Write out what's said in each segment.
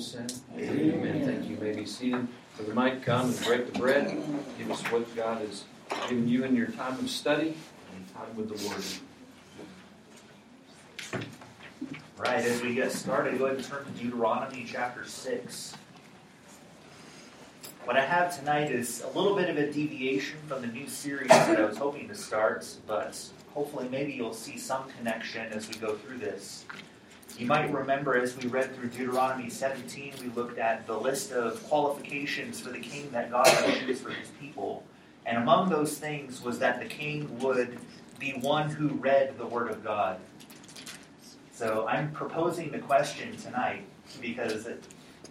sin. Amen. Thank you. you may be seated. Brother Mike, come and break the bread. Give us what God has given you in your time of study and time with the Word. Right, as we get started, go ahead and turn to Deuteronomy chapter 6. What I have tonight is a little bit of a deviation from the new series that I was hoping to start, but hopefully maybe you'll see some connection as we go through this. You might remember as we read through Deuteronomy 17, we looked at the list of qualifications for the king that God would choose for his people. And among those things was that the king would be one who read the Word of God. So I'm proposing the question tonight because it,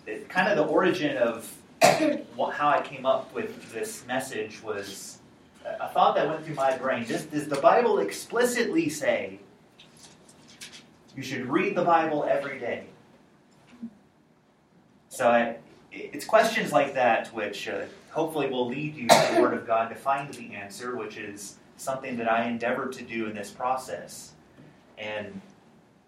it, kind of the origin of how I came up with this message was a thought that went through my brain. Does, does the Bible explicitly say you should read the Bible every day. So I, it's questions like that which uh, hopefully will lead you to the Word of God to find the answer, which is something that I endeavor to do in this process. And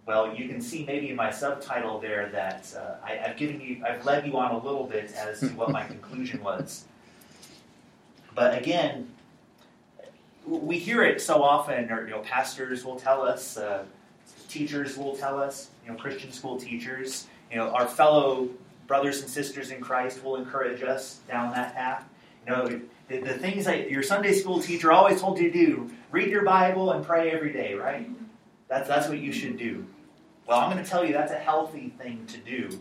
well, you can see maybe in my subtitle there that uh, I, have given you, I've led you on a little bit as to what my conclusion was. But again, we hear it so often, or you know, pastors will tell us. Uh, teachers will tell us, you know, Christian school teachers, you know, our fellow brothers and sisters in Christ will encourage us down that path. You know, the, the things that your Sunday school teacher always told you to do read your Bible and pray every day, right? That's, that's what you should do. Well, I'm going to tell you that's a healthy thing to do.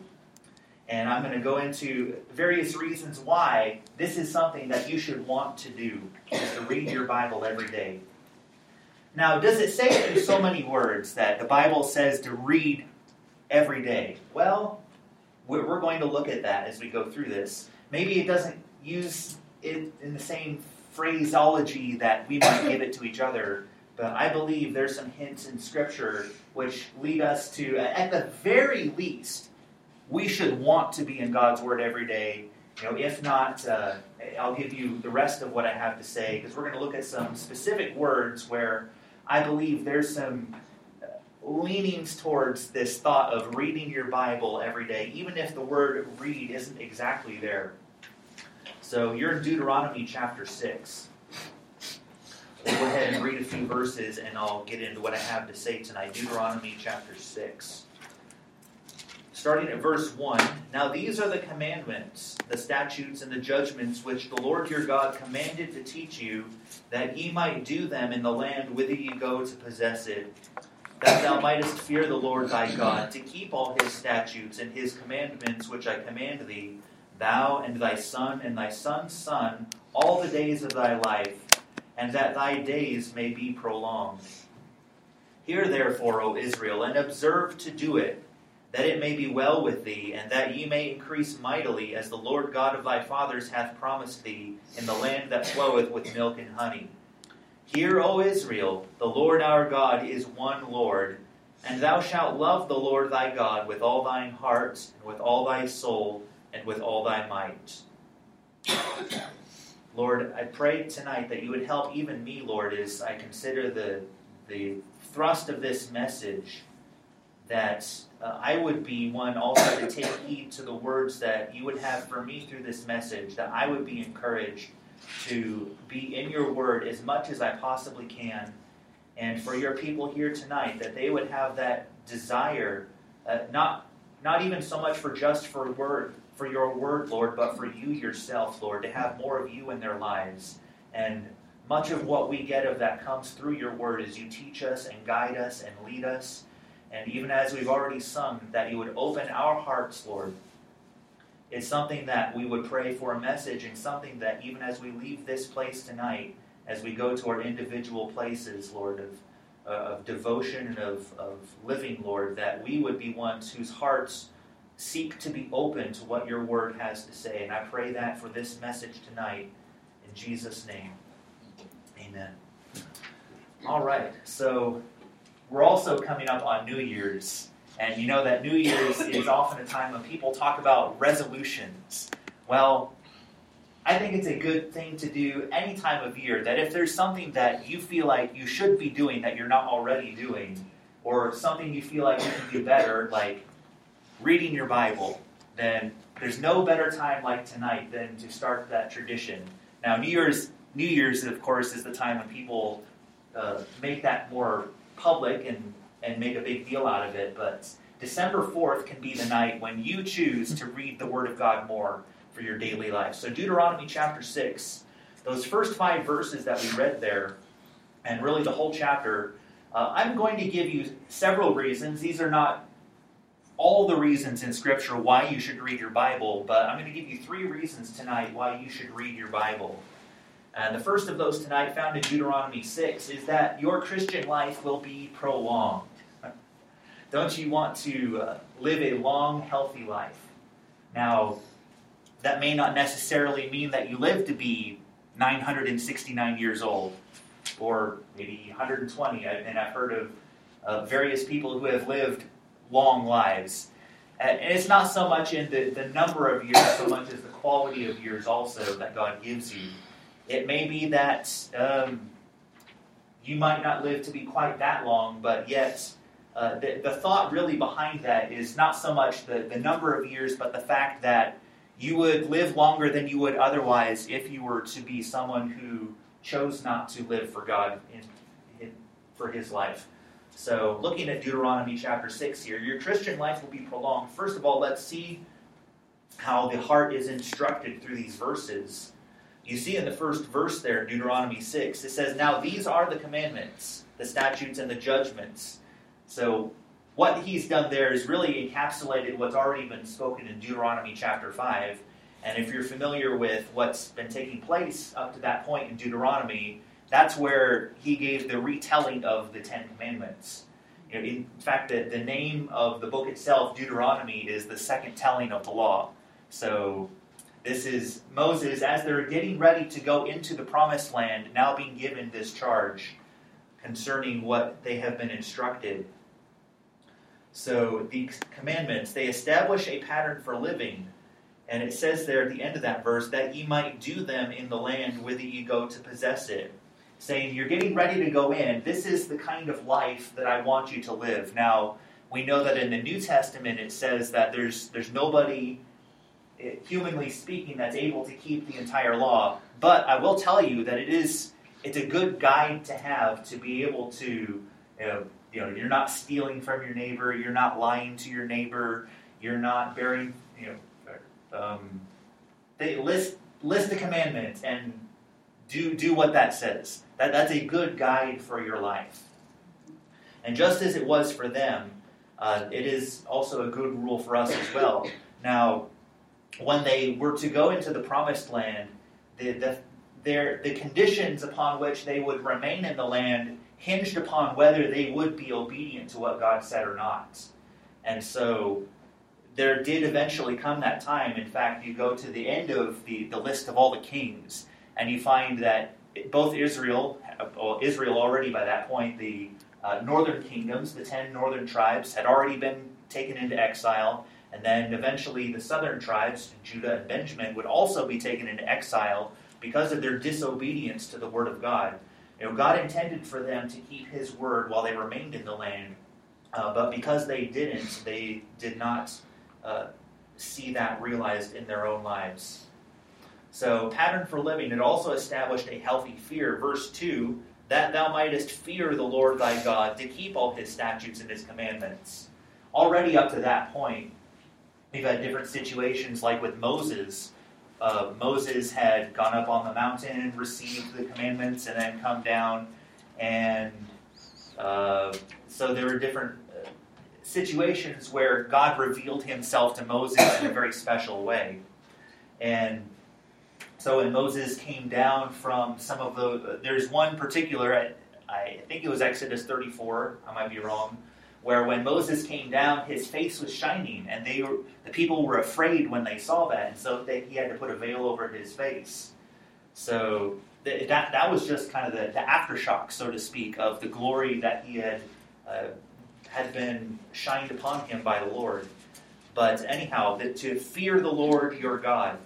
And I'm going to go into various reasons why this is something that you should want to do, is to read your Bible every day. Now, does it say in so many words that the Bible says to read every day? Well, we're going to look at that as we go through this. Maybe it doesn't use it in the same phraseology that we might give it to each other, but I believe there's some hints in Scripture which lead us to, at the very least, we should want to be in God's Word every day. You know, if not, uh, I'll give you the rest of what I have to say because we're going to look at some specific words where I believe there's some uh, leanings towards this thought of reading your Bible every day, even if the word read isn't exactly there. So you're in Deuteronomy chapter 6. We'll go ahead and read a few verses and I'll get into what I have to say tonight. Deuteronomy chapter 6 starting at verse 1 Now these are the commandments, the statutes, and the judgments which the Lord your God commanded to teach you, that ye might do them in the land whither ye go to possess it, that thou mightest fear the Lord thy God, to keep all his statutes and his commandments which I command thee, thou and thy son and thy son's son, all the days of thy life, and that thy days may be prolonged. Hear therefore, O Israel, and observe to do it that it may be well with thee, and that ye may increase mightily, as the Lord God of thy fathers hath promised thee, in the land that floweth with milk and honey. Hear, O Israel, the Lord our God is one Lord, and thou shalt love the Lord thy God with all thine heart, and with all thy soul, and with all thy might. Lord, I pray tonight that you would help even me, Lord, as I consider the, the thrust of this message that uh, I would be one also to take heed to the words that you would have for me through this message, that I would be encouraged to be in your word as much as I possibly can. And for your people here tonight, that they would have that desire, uh, not, not even so much for just for word, for your word, Lord, but for you yourself, Lord, to have more of you in their lives. And much of what we get of that comes through your word as you teach us and guide us and lead us and even as we've already sung, that you would open our hearts, Lord. It's something that we would pray for a message, and something that even as we leave this place tonight, as we go to our individual places, Lord, of, uh, of devotion and of, of living, Lord, that we would be ones whose hearts seek to be open to what your word has to say. And I pray that for this message tonight, in Jesus' name. Amen. All right, so we're also coming up on New Year's. And you know that New Year's is often a time when people talk about resolutions. Well, I think it's a good thing to do any time of year that if there's something that you feel like you should be doing that you're not already doing, or something you feel like you can do better, like reading your Bible, then there's no better time like tonight than to start that tradition. Now, New Year's, New Year's, of course, is the time when people uh, make that more public and, and make a big deal out of it. But December 4th can be the night when you choose to read the Word of God more for your daily life. So, Deuteronomy chapter 6, those first five verses that we read there, and really the whole chapter, uh, I'm going to give you several reasons. These are not all the reasons in Scripture why you should read your Bible, but I'm going to give you three reasons tonight why you should read your Bible. And the first of those tonight, found in Deuteronomy 6, is that your Christian life will be prolonged. Don't you want to uh, live a long, healthy life? Now, that may not necessarily mean that you live to be 969 years old or maybe 120. And I've heard of uh, various people who have lived long lives. And it's not so much in the, the number of years, so much as the quality of years also that God gives you. It may be that um, you might not live to be quite that long, but yet uh, the, the thought really behind that is not so much the, the number of years, but the fact that you would live longer than you would otherwise if you were to be someone who chose not to live for God in, in, for his life. So, looking at Deuteronomy chapter 6 here, your Christian life will be prolonged. First of all, let's see how the heart is instructed through these verses. You see in the first verse there, Deuteronomy 6, it says, Now these are the commandments, the statutes, and the judgments. So, what he's done there is really encapsulated what's already been spoken in Deuteronomy chapter 5. And if you're familiar with what's been taking place up to that point in Deuteronomy, that's where he gave the retelling of the Ten Commandments. In fact, the, the name of the book itself, Deuteronomy, is the second telling of the law. So this is Moses, as they're getting ready to go into the promised land, now being given this charge concerning what they have been instructed. So these commandments, they establish a pattern for living. And it says there at the end of that verse that ye might do them in the land whither ye go to possess it saying, You're getting ready to go in. This is the kind of life that I want you to live. Now, we know that in the New Testament it says that there's, there's nobody, humanly speaking, that's able to keep the entire law. But I will tell you that it is it's a good guide to have to be able to, you know, you know, you're not stealing from your neighbor, you're not lying to your neighbor, you're not bearing, you know, um, they list list the commandments and do do what that says. That, that's a good guide for your life. And just as it was for them, uh, it is also a good rule for us as well. Now, when they were to go into the promised land, the, the, their, the conditions upon which they would remain in the land hinged upon whether they would be obedient to what God said or not. And so there did eventually come that time. In fact, you go to the end of the, the list of all the kings, and you find that both Israel, well, Israel already by that point, the uh, northern kingdoms, the ten northern tribes, had already been taken into exile, and then eventually the southern tribes, Judah and Benjamin, would also be taken into exile because of their disobedience to the word of God. You know, God intended for them to keep His word while they remained in the land, uh, but because they didn't, they did not uh, see that realized in their own lives. So, pattern for living, it also established a healthy fear. Verse 2 that thou mightest fear the Lord thy God, to keep all his statutes and his commandments. Already up to that point, we've had different situations, like with Moses. Uh, Moses had gone up on the mountain, and received the commandments, and then come down. And uh, so there were different uh, situations where God revealed himself to Moses in a very special way. And so when Moses came down from some of the, there's one particular, I think it was Exodus 34, I might be wrong, where when Moses came down, his face was shining, and they were, the people were afraid when they saw that, and so they, he had to put a veil over his face. So that, that was just kind of the, the aftershock, so to speak, of the glory that he had uh, had been shined upon him by the Lord. But anyhow, that to fear the Lord your God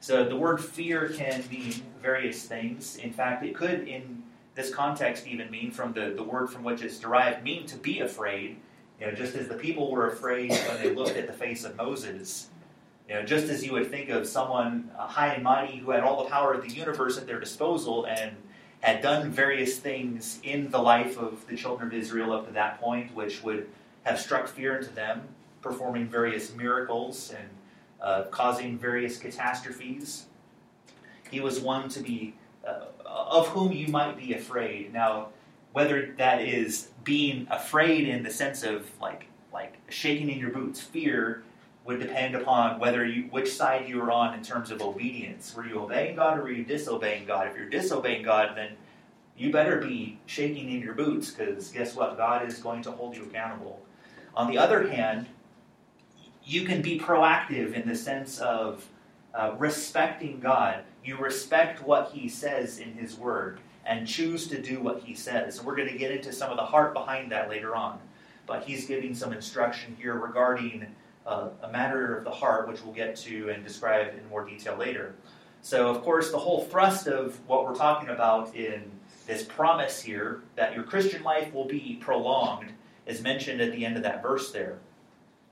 so the word fear can mean various things. In fact, it could, in this context, even mean from the, the word from which it's derived, mean to be afraid. You know, just as the people were afraid when they looked at the face of Moses, you know, just as you would think of someone uh, high and mighty who had all the power of the universe at their disposal and had done various things in the life of the children of Israel up to that point, which would have struck fear into them, performing various miracles and uh, causing various catastrophes. He was one to be of whom you might be afraid. Now, whether that is being afraid in the sense of like like shaking in your boots, fear would depend upon whether you which side you are on in terms of obedience. Were you obeying God or were you disobeying God? If you're disobeying God, then you better be shaking in your boots because guess what? God is going to hold you accountable. On the other hand, you can be proactive in the sense of uh, respecting God. You respect what He says in His Word and choose to do what He says. And we're going to get into some of the heart behind that later on. But He's giving some instruction here regarding uh, a matter of the heart, which we'll get to and describe in more detail later. So, of course, the whole thrust of what we're talking about in this promise here that your Christian life will be prolonged is mentioned at the end of that verse there.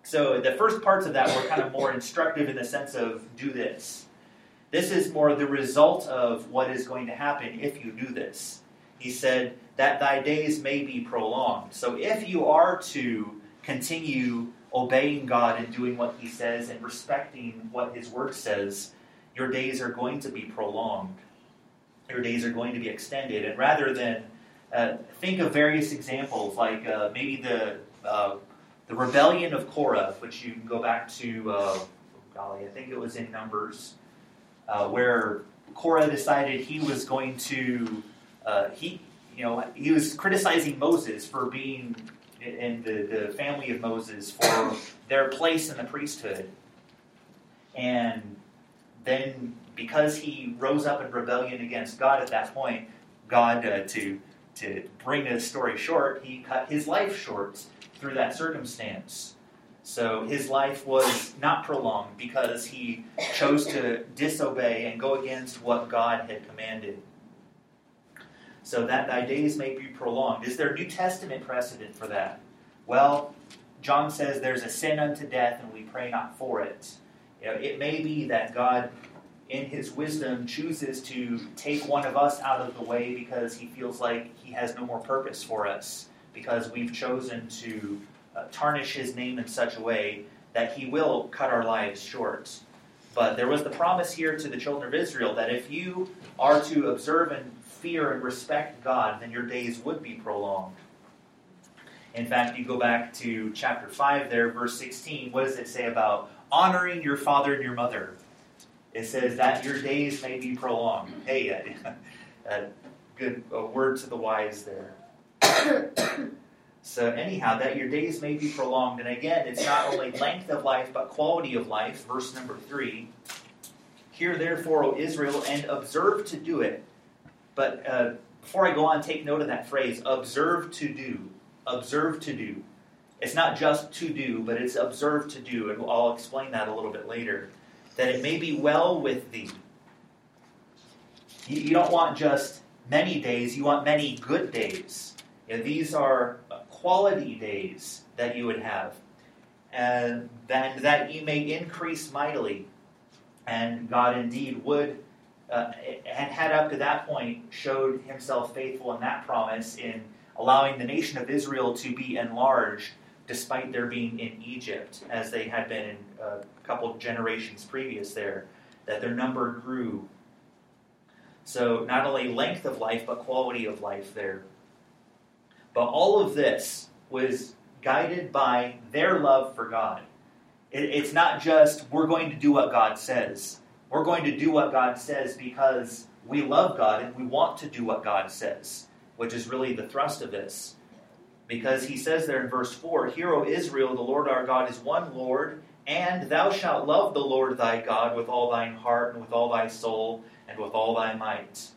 So the first parts of that were kind of more instructive in the sense of do this. This is more the result of what is going to happen if you do this. He said, that thy days may be prolonged. So if you are to continue obeying God and doing what He says and respecting what His Word says, your days are going to be prolonged. Your days are going to be extended. And rather than uh, think of various examples, like uh, maybe the uh, the rebellion of Korah, which you can go back to, uh, golly, I think it was in Numbers, uh, where Korah decided he was going to, uh, he, you know, he was criticizing Moses for being in the, the family of Moses for their place in the priesthood. And then, because he rose up in rebellion against God at that point, God, uh, to to bring the story short, he cut his life short through that circumstance. So his life was not prolonged because he chose to disobey and go against what God had commanded. So that thy days may be prolonged. Is there New Testament precedent for that? Well, John says there's a sin unto death and we pray not for it. You know, it may be that God, in his wisdom, chooses to take one of us out of the way because he feels like he has no more purpose for us because we've chosen to uh, tarnish his name in such a way that he will cut our lives short. But there was the promise here to the children of Israel that if you are to observe and fear and respect God, then your days would be prolonged. In fact, you go back to chapter 5 there, verse 16. What does it say about honoring your father and your mother? It says that your days may be prolonged. Hey, a, good a word to the wise there. so, anyhow, that your days may be prolonged. And again, it's not only length of life, but quality of life. Verse number three. Hear therefore, O Israel, and observe to do it. But uh, before I go on, take note of that phrase observe to do. Observe to do. It's not just to do, but it's observe to do. And I'll explain that a little bit later. That it may be well with thee. You, you don't want just many days, you want many good days. These are quality days that you would have, and then that you may increase mightily. And God indeed would, uh, and had up to that point showed himself faithful in that promise in allowing the nation of Israel to be enlarged despite their being in Egypt, as they had been in a couple generations previous there, that their number grew. So, not only length of life, but quality of life there. But all of this was guided by their love for God. it's not just we're going to do what God says. We're going to do what God says because we love God and we want to do what God says, which is really the thrust of this. Because he says there in verse 4 Hear, O Israel, the Lord our God is one Lord, and thou shalt love the Lord thy God with all thine heart, and with all thy soul, and with all thy might.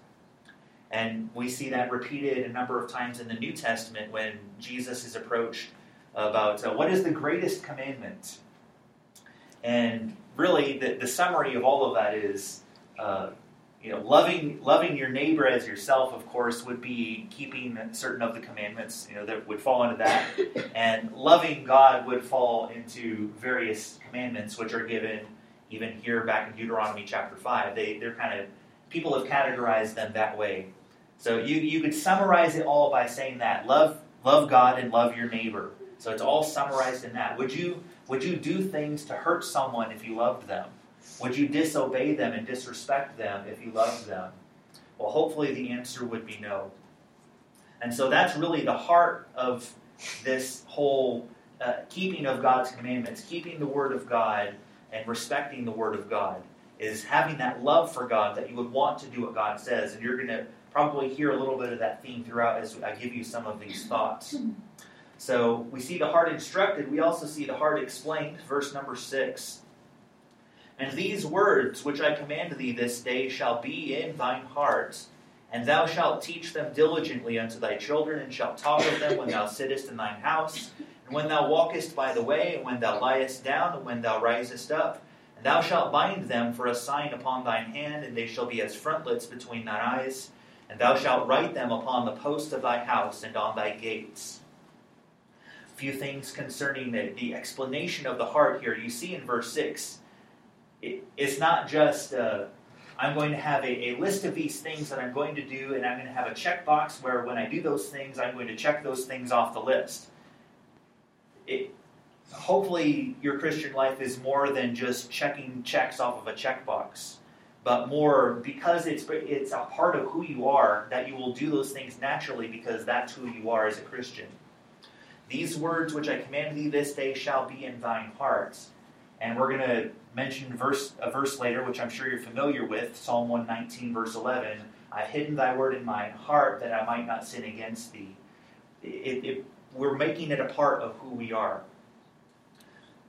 And we see that repeated a number of times in the New Testament when Jesus is approached about uh, what is the greatest commandment. And really, the, the summary of all of that is uh, you know, loving loving your neighbor as yourself, of course, would be keeping certain of the commandments. You know, that would fall into that, and loving God would fall into various commandments which are given even here back in Deuteronomy chapter five. They they're kind of people have categorized them that way. So you you could summarize it all by saying that love love God and love your neighbor. So it's all summarized in that. Would you would you do things to hurt someone if you loved them? Would you disobey them and disrespect them if you loved them? Well, hopefully the answer would be no. And so that's really the heart of this whole uh, keeping of God's commandments, keeping the Word of God and respecting the Word of God, is having that love for God that you would want to do what God says. And you're going to probably hear a little bit of that theme throughout as I give you some of these thoughts. So we see the heart instructed, we also see the heart explained, verse number 6. And these words which I command thee this day shall be in thine heart, and thou shalt teach them diligently unto thy children, and shalt talk of them when thou sittest in thine house, and when thou walkest by the way, and when thou liest down, and when thou risest up. And thou shalt bind them for a sign upon thine hand, and they shall be as frontlets between thine eyes. And thou shalt write them upon the post of thy house and on thy gates. A few things concerning the, the explanation of the heart here. You see in verse 6 it, it's not just uh, I'm going to have a, a, list of these things that I'm going to do, and I'm going to have a checkbox where when I do those things, I'm going to check those things off the list. It, hopefully, your Christian life is more than just checking checks off of a checkbox, but more because it's it's a part of who you are that you will do those things naturally because that's who you are as a Christian. These words which I command thee this day shall be in thine hearts. And we're going to mention verse, a verse later, which I'm sure you're familiar with Psalm 119, verse 11. I've hidden thy word in my heart that I might not sin against thee. It, it, we're making it a part of who we are.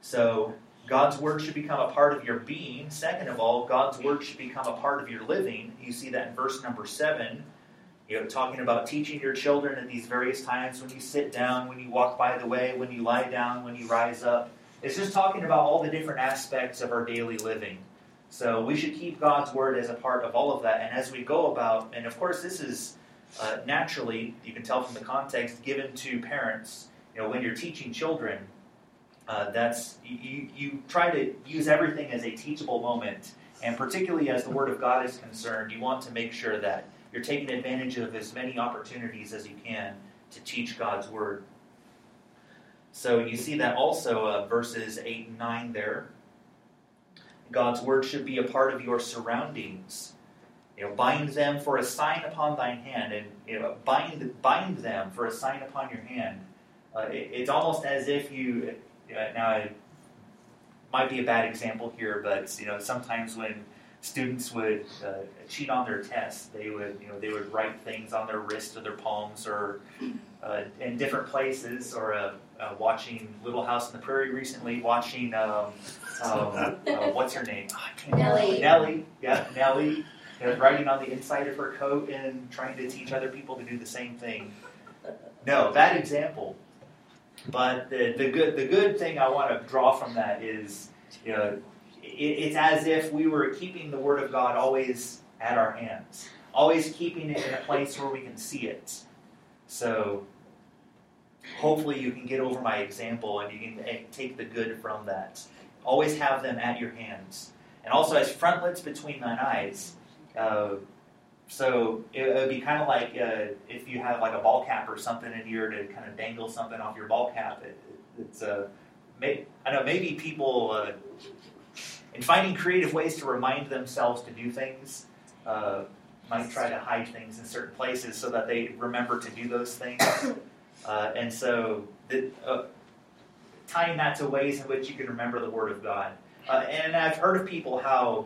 So, God's word should become a part of your being. Second of all, God's word should become a part of your living. You see that in verse number 7. You know, talking about teaching your children at these various times when you sit down, when you walk by the way, when you lie down, when you rise up. It's just talking about all the different aspects of our daily living. So we should keep God's word as a part of all of that. And as we go about, and of course, this is uh, naturally, you can tell from the context, given to parents. You know, when you're teaching children, uh, that's you, you try to use everything as a teachable moment. And particularly as the Word of God is concerned, you want to make sure that you're taking advantage of as many opportunities as you can to teach God's Word. So you see that also uh, verses 8 and 9 there. God's word should be a part of your surroundings. You know, bind them for a sign upon thine hand, and you know, bind bind them for a sign upon your hand. Uh, it, it's almost as if you now it might be a bad example here, but you know sometimes when students would uh, cheat on their tests, they would you know they would write things on their wrists or their palms or uh, in different places or uh, uh, watching Little House on the Prairie recently, watching um, um, uh, what's her name? Oh, Nellie. Nellie, yeah, Nellie. You know, writing on the inside of her coat and trying to teach other people to do the same thing. No, bad example. But the, the good the good thing I want to draw from that is, you know, it, it's as if we were keeping the Word of God always at our hands, always keeping it in a place where we can see it. So hopefully you can get over my example and you can take the good from that. Always have them at your hands. And also as frontlets between thine eyes. Uh, so it, would be kind of like uh, if you have like a ball cap or something in you're to kind of dangle something off your ball cap. It, it's uh, may, I know maybe people uh, in finding creative ways to remind themselves to do things uh, might try to hide things in certain places so that they remember to do those things. Uh, and so, the, uh, tying that to ways in which you can remember the Word of God. Uh, and I've heard of people how,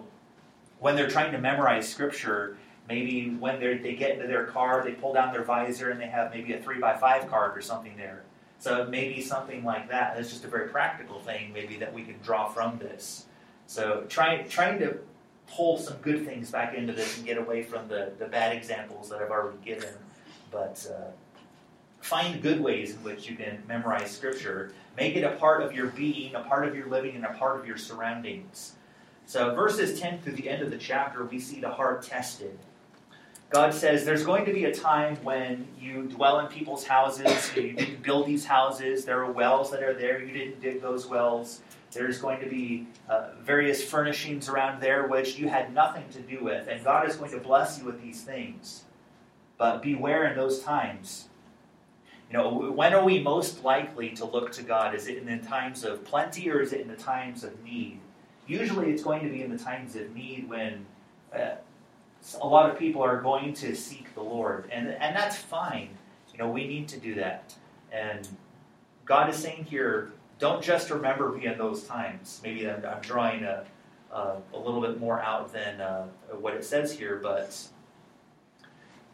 when they're trying to memorize Scripture, maybe when they get into their car, they pull down their visor and they have maybe a 3 by 5 card or something there. So maybe something like that. That's just a very practical thing, maybe, that we can draw from this. So trying trying to pull some good things back into this and get away from the, the bad examples that I've already given. But uh, find good ways in which you can memorize Scripture. Make it a part of your being, a part of your living, and a part of your surroundings. So, verses 10 through the end of the chapter, we see the heart tested. God says there's going to be a time when you dwell in people's houses, you didn't build these houses, there are wells that are there, you didn't dig those wells. There's going to be uh, various furnishings around there which you had nothing to do with, and God is going to bless you with these things. But beware in those times. You know, when are we most likely to look to God? Is it in the times of plenty or is it in the times of need? Usually it's going to be in the times of need when uh, a lot of people are going to seek the Lord, and, and that's fine. You know, we need to do that. And God is saying here, don't just remember me in those times. Maybe I'm, I'm drawing a, a, a, little bit more out than uh, what it says here, but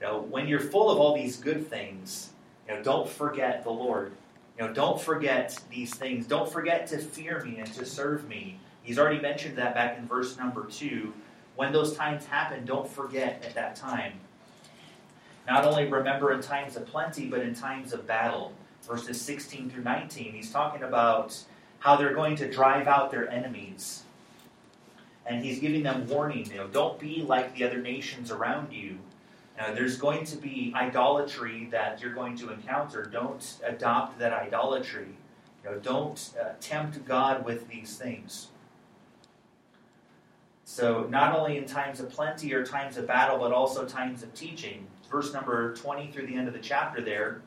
you know, when you're full of all these good things, you know, don't forget the Lord. You know, don't forget these things. Don't forget to fear me and to serve me. He's already mentioned that back in verse number two. When those times happen, don't forget at that time. Not only remember in times of plenty, but in times of battle. Verses 16 through 19, he's talking about how they're going to drive out their enemies. And he's giving them warning, you know, don't be like the other nations around you. There's going to be idolatry that you're going to encounter. Don't adopt that idolatry. You know, don't uh, tempt God with these things. So, not only in times of plenty or times of battle, but also times of teaching. Verse number 20 through the end of the chapter there.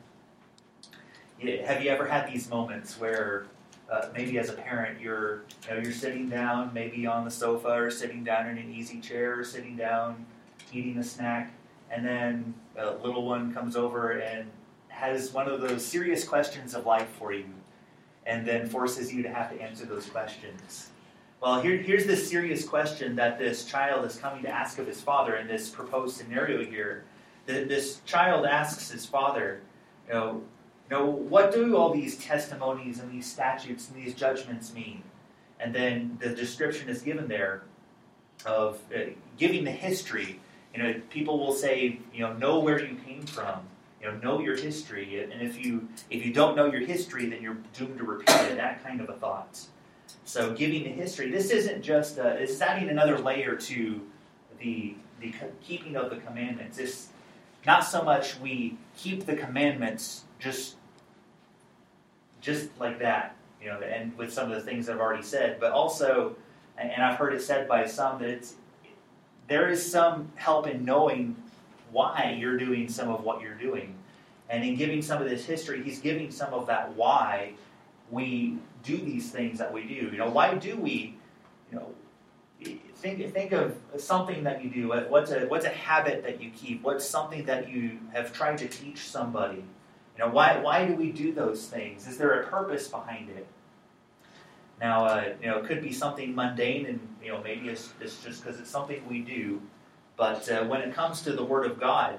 Have you ever had these moments where uh, maybe as a parent you're you know, you're sitting down maybe on the sofa or sitting down in an easy chair or sitting down eating a snack and then a little one comes over and has one of those serious questions of life for you and then forces you to have to answer those questions well, here, here's the serious question that this child is coming to ask of his father in this proposed scenario here. This child asks his father, you know, you know, what do all these testimonies and these statutes and these judgments mean? And then the description is given there of uh, giving the history. You know, people will say, you know, know where you came from. You know, know your history. And if you if you don't know your history, then you're doomed to repeat it. That kind of a thought. So, giving the history, this isn't just uh, a, it's adding another layer to the the keeping of the commandments. It's not so much we keep the commandments just just like that, you know, and with some of the things I've already said, but also, and I've heard it said by some that it's there is some help in knowing why you're doing some of what you're doing. And in giving some of this history, he's giving some of that why we do these things that we do. You know, why do we, you know, think think of something that you do. What's a what's a habit that you keep? What's something that you have tried to teach somebody? You know, why why do we do those things? Is there a purpose behind it? Now, uh, you know, it could be something mundane, and you know, maybe it's, it's just because it's something we do. But uh, when it comes to the Word of God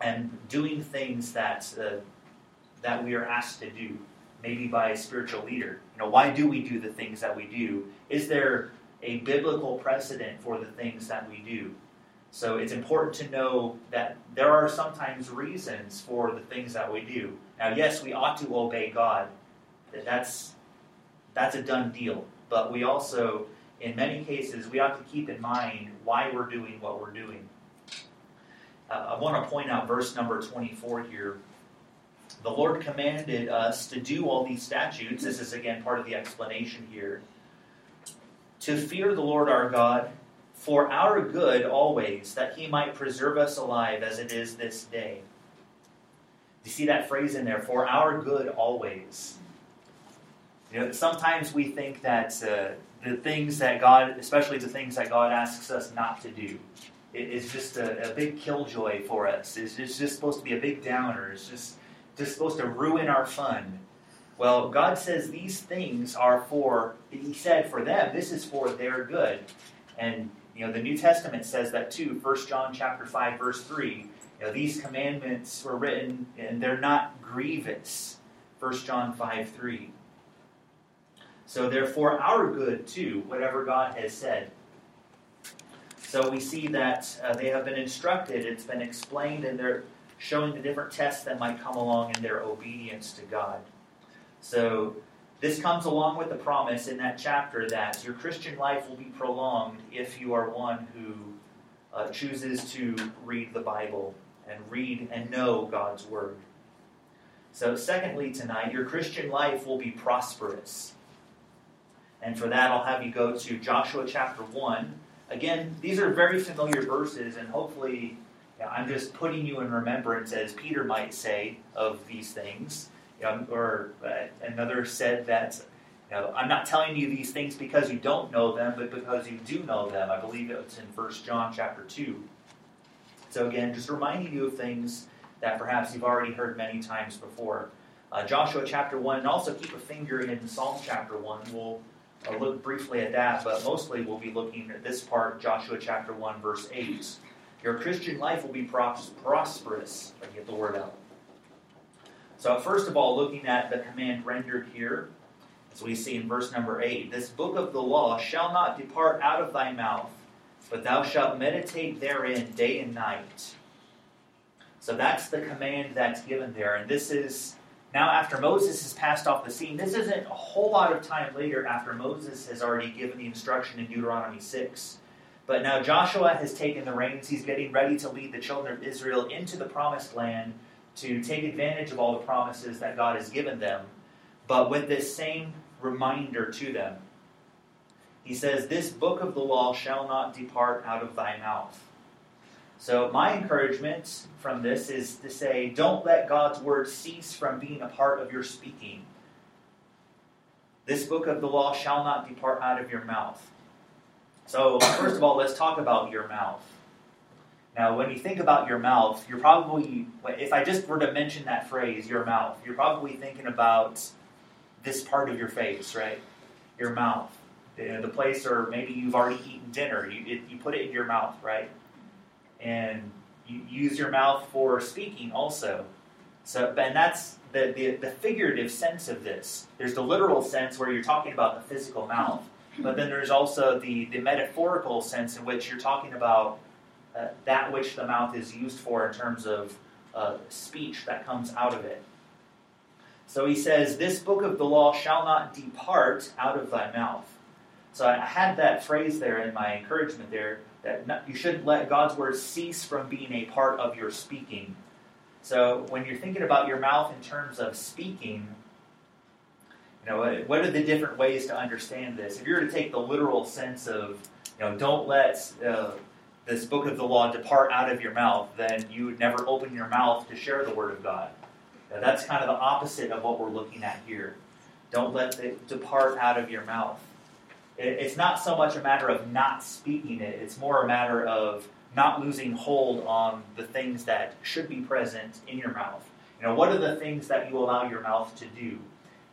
and doing things that uh, that we are asked to do, maybe by a spiritual leader. You know, why do we do the things that we do? Is there a biblical precedent for the things that we do? So it's important to know that there are sometimes reasons for the things that we do. Now, yes, we ought to obey God. That's that's a done deal. But we also, in many cases, we ought to keep in mind why we're doing what we're doing. Uh, I want to point out verse number 24 here the Lord commanded us to do all these statutes. This is again part of the explanation here. To fear the Lord our God for our good always, that he might preserve us alive as it is this day. You see that phrase in there, for our good always. You know, sometimes we think that uh, the things that God, especially the things that God asks us not to do, is just a, a big killjoy for us. It's, it's just supposed to be a big downer. It's just just supposed to ruin our fun. Well, God says these things are for, He said for them, this is for their good. And, you know, the New Testament says that too. 1 John chapter 5, verse 3. You know, these commandments were written and they're not grievous. 1 John 5, 3. So they're our good too, whatever God has said. So we see that uh, they have been instructed, it's been explained, and they're showing the different tests that might come along in their obedience to God. So this comes along with the promise in that chapter that your Christian life will be prolonged if you are one who uh, chooses to read the Bible and read and know God's Word. So, secondly, tonight, your Christian life will be prosperous. And for that, I'll have you go to Joshua chapter 1. Again, these are very familiar verses, and hopefully, yeah, I'm just putting you in remembrance, as Peter might say, of these things. Um, or uh, another said that you know, I'm not telling you these things because you don't know them, but because you do know them. I believe it's in 1 John chapter 2. So again, just reminding you of things that perhaps you've already heard many times before. Uh, Joshua chapter 1, and also keep a finger in Psalm chapter 1. We'll uh, look briefly at that, but mostly we'll be looking at this part, Joshua chapter 1, verse 8. Your Christian life will be prosperous. Get the word out. So, first of all, looking at the command rendered here, as we see in verse number 8 This book of the law shall not depart out of thy mouth, but thou shalt meditate therein day and night. So, that's the command that's given there. And this is now after Moses has passed off the scene. This isn't a whole lot of time later after Moses has already given the instruction in Deuteronomy 6. But now Joshua has taken the reins. He's getting ready to lead the children of Israel into the promised land to take advantage of all the promises that God has given them, but with this same reminder to them. He says, This book of the law shall not depart out of thy mouth. So, my encouragement from this is to say, don't let God's word cease from being a part of your speaking. This book of the law shall not depart out of your mouth. So, first of all, let's talk about your mouth. Now, when you think about your mouth, you're probably, if I just were to mention that phrase, your mouth, you're probably thinking about this part of your face, right? Your mouth. The place, or maybe you've already eaten dinner. You, it, you put it in your mouth, right? And you use your mouth for speaking also. So, and that's the, the, the figurative sense of this. There's the literal sense where you're talking about the physical mouth, but then there's also the, the metaphorical sense in which you're talking about uh, that which the mouth is used for in terms of uh, speech that comes out of it. So he says, This book of the law shall not depart out of thy mouth. So I had that phrase there in my encouragement there that not, you shouldn't let God's word cease from being a part of your speaking. So when you're thinking about your mouth in terms of speaking, you know, what are the different ways to understand this? If you were to take the literal sense of, you know, don't let uh, this book of the law depart out of your mouth, then you would never open your mouth to share the word of God. Now, that's kind of the opposite of what we're looking at here. Don't let it depart out of your mouth. It's not so much a matter of not speaking it, it's more a matter of not losing hold on the things that should be present in your mouth. You know, what are the things that you allow your mouth to do?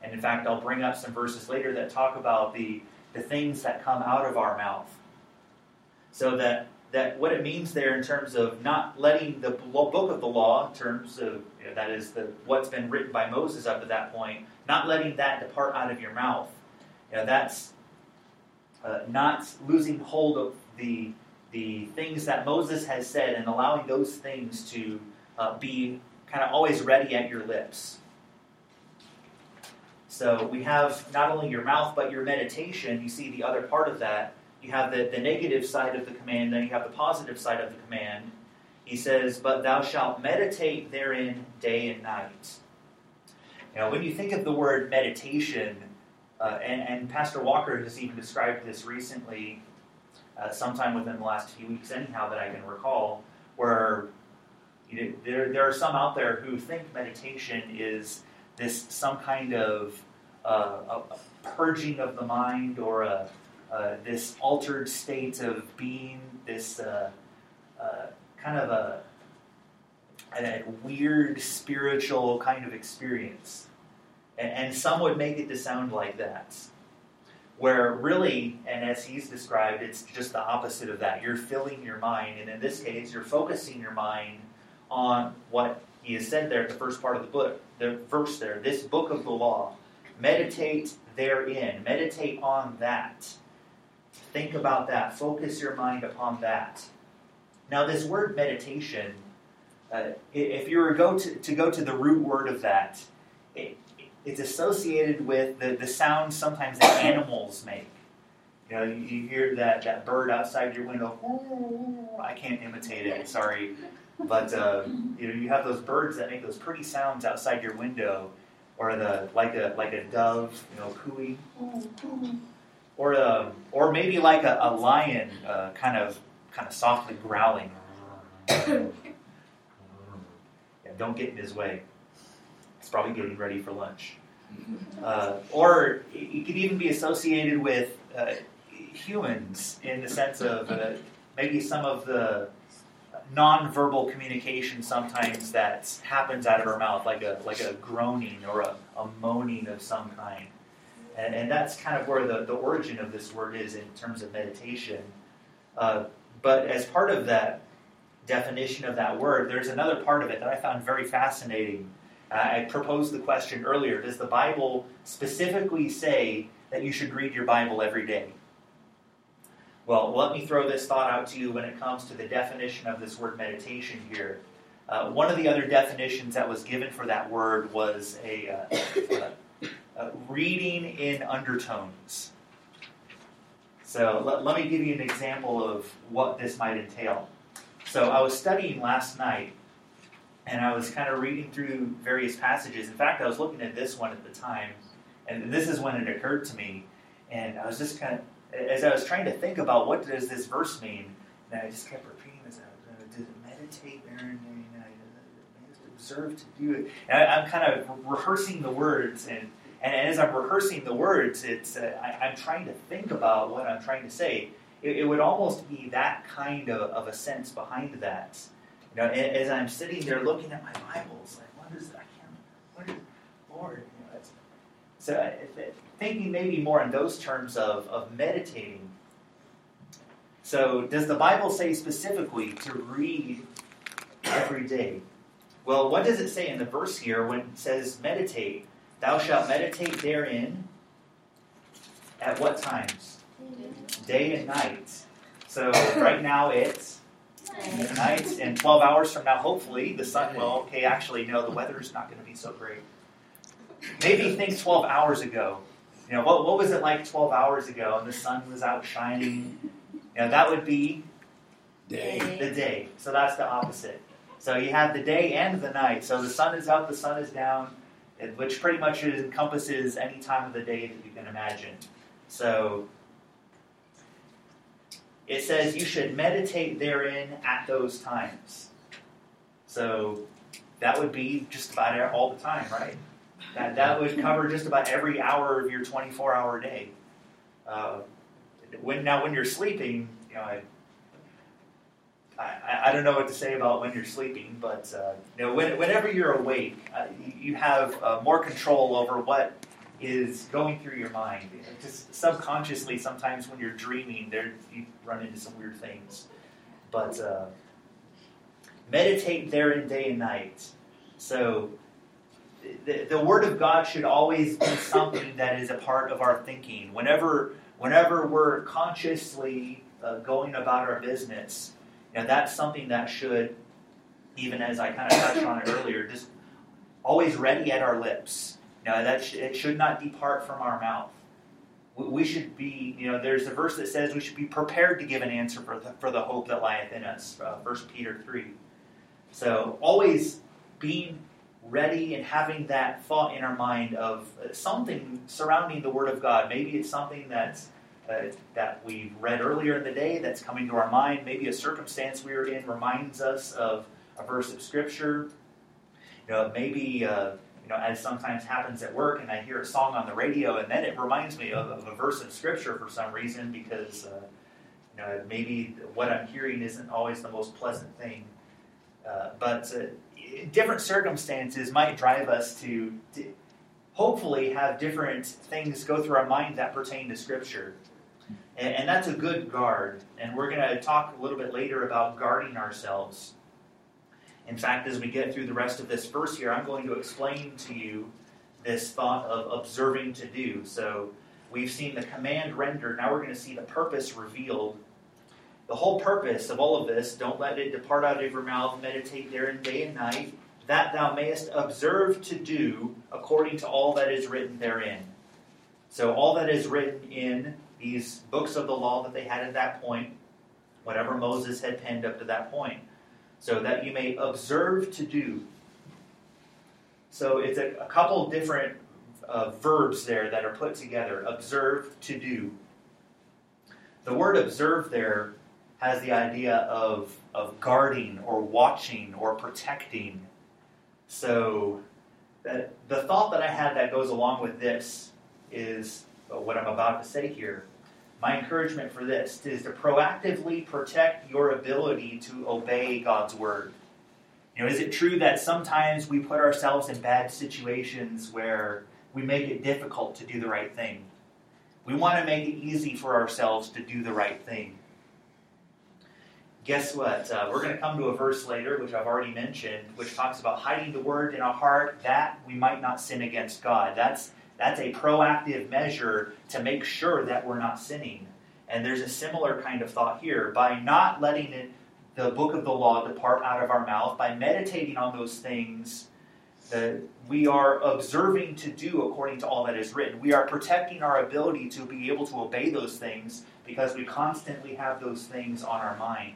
And in fact, I'll bring up some verses later that talk about the, the things that come out of our mouth. So that that what it means there in terms of not letting the book of the law, in terms of you know, that is the what's been written by Moses up to that point, not letting that depart out of your mouth. You know, that's uh, not losing hold of the the things that Moses has said and allowing those things to uh, be kind of always ready at your lips. So we have not only your mouth but your meditation. You see the other part of that you have the, the negative side of the command, then you have the positive side of the command. He says, But thou shalt meditate therein day and night. Now, when you think of the word meditation, uh, and, and, Pastor Walker has even described this recently, uh, sometime within the last few weeks, anyhow, that I can recall, where you know, there, there are some out there who think meditation is this some kind of uh, a, purging of the mind or a, uh, this altered state of being, this uh, uh, kind of a, a, weird spiritual kind of experience. And, and some would make it to sound like that. Where really, and as he's described, it's just the opposite of that. You're filling your mind, and in this case, you're focusing your mind on what he has said there at the first part of the book, the verse there, this book of the law. Meditate therein, meditate on that. Think about that. Focus your mind upon that. Now, this word meditation, uh, if you were go to, to go to the root word of that, it, it's associated with the, the sounds sometimes that animals make. You know, you, you hear that, that bird outside your window. I can't imitate it, sorry. But uh, you know, you have those birds that make those pretty sounds outside your window, or the like a like a dove, you know, cooing, or a, um, or maybe like a, a lion, uh, kind of kind of softly growling. yeah, don't get in his way. He's probably getting ready for lunch. Uh, or it could even be associated with uh, humans in the sense of uh, maybe some of the nonverbal communication sometimes that happens out of our mouth, like a like a groaning or a, a moaning of some kind. And, and, that's kind of where the, the origin of this word is in terms of meditation. Uh, but as part of that definition of that word, there's another part of it that I found very fascinating. Uh, I proposed the question earlier Does the Bible specifically say that you should read your Bible every day? Well, let me throw this thought out to you when it comes to the definition of this word meditation here. Uh, one of the other definitions that was given for that word was a, uh, uh, reading in undertones. So let, let me give you an example of what this might entail. So I was studying last night, and I was kind of reading through various passages. In fact, I was looking at this one at the time, and this is when it occurred to me. And I was just kind of as I was trying to think about what does this verse mean, and I just kept repeating this. I did meditate and observe to do it. And I, am kind of rehearsing the words, and, and as I'm rehearsing the words, it's uh, I, am trying to think about what I'm trying to say. It, it would almost be that kind of, of a sense behind that. You know, as I'm sitting there looking at my Bibles, like, what is that? I can't, what is, Lord? You know, so uh, thinking maybe more in those terms of, of meditating. So, does the Bible say specifically to read every day? Well, what does it say in the verse here when it says meditate? Thou shalt meditate therein at what times? Day and night. So, right now it's night, and 12 hours from now, hopefully, the sun will. Okay, actually, no, the weather is not going to be so great. Maybe think 12 hours ago you know, what, what was it like 12 hours ago and the sun was out shining? You know, that would be day. the day. So that's the opposite. So you have the day and the night. So the sun is up, the sun is down, which pretty much encompasses any time of the day that you can imagine. So it says you should meditate therein at those times. So that would be just about all the time, right? That, that would cover just about every hour of your 24 hour day. Uh, when Now, when you're sleeping, you know, I, I, I, don't know what to say about when you're sleeping, but uh, you know, when, whenever you're awake, uh, you have uh, more control over what is going through your mind. Just subconsciously, sometimes when you're dreaming, there you run into some weird things. But uh, meditate therein day and night. So the, the Word of God should always be something that is a part of our thinking. Whenever, whenever we're consciously uh, going about our business, you know, that's something that should, even as I kind of touched on it earlier, just always ready at our lips. You know, that sh- it should not depart from our mouth. We, we should be, you know, there's a verse that says we should be prepared to give an answer for the, for the hope that lieth in us, uh, 1 Peter 3. So always being ready and having that thought in our mind of uh, something surrounding the Word of God. Maybe it's something that's uh, that we've read earlier in the day that's coming to our mind. Maybe a circumstance we are in reminds us of a verse of Scripture. You know, maybe uh, you know, as sometimes happens at work, and I hear a song on the radio, and then it reminds me of, of a verse of Scripture for some reason because uh, you know maybe what I'm hearing isn't always the most pleasant thing. Uh, but uh, different circumstances might drive us to, to, hopefully have different things go through our mind that pertain to Scripture. And, and that's a good guard. And we're going to talk a little bit later about guarding ourselves. In fact, as we get through the rest of this verse here, I'm going to explain to you this thought of observing to do. So we've seen the command rendered. Now we're going to see the purpose revealed the whole purpose of all of this, don't let it depart out of your mouth, meditate therein day and night. that thou mayest observe to do according to all that is written therein. So, all that is written in these books of the law that they had at that point, whatever Moses had penned up to that point, so that you may observe to do. So, it's a, a couple different uh, verbs there that are put together observe to do. The word observe there has the idea of, of guarding or watching or protecting. So, that, the thought that I had that goes along with this is uh, what I'm about to say here. My encouragement for this is to proactively protect your ability to obey God's word. You know, is it true that sometimes we put ourselves in bad situations where we make it difficult to do the right thing? We want to make it easy for ourselves to do the right thing. Guess what? Uh, we're going to come to a verse later, which I've already mentioned, which talks about hiding the word in our heart that we might not sin against God. That's that's a proactive measure to make sure that we're not sinning. And there's a similar kind of thought here. By not letting it, the book of the law depart out of our mouth, by meditating on those things that we are observing to do according to all that is written. We are protecting our ability to be able to obey those things because we constantly have those things on our mind.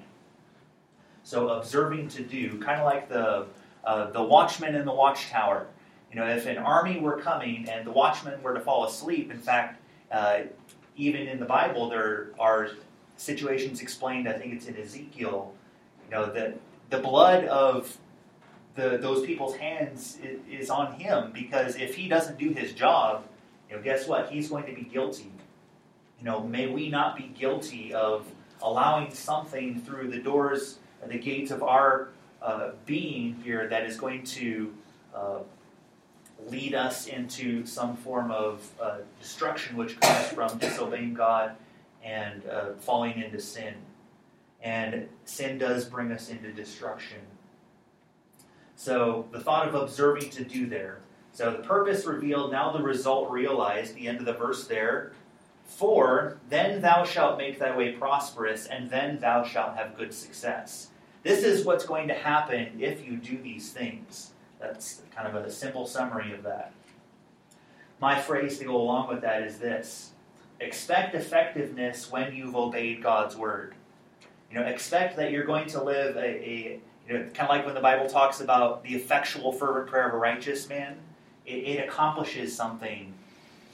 So observing to do, kind of like the uh, the watchman in the watchtower. You know, if an army were coming and the watchman were to fall asleep, in fact, uh, even in the Bible, there are situations explained. I think it's in Ezekiel. You know that the blood of the, those people's hands is, is on him because if he doesn't do his job, you know, guess what? He's going to be guilty. You know, may we not be guilty of allowing something through the doors, the gates of our uh, being here that is going to uh, lead us into some form of uh, destruction, which comes from disobeying God and uh, falling into sin. And sin does bring us into destruction. So the thought of observing to do there. So the purpose revealed, now the result realized, the end of the verse there. For then thou shalt make thy way prosperous, and then thou shalt have good success. This is what's going to happen if you do these things. That's kind of a simple summary of that. My phrase to go along with that is this expect effectiveness when you've obeyed God's word. You know, expect that you're going to live a, a you know, kind of like when the Bible talks about the effectual, fervent prayer of a righteous man, it, it accomplishes something.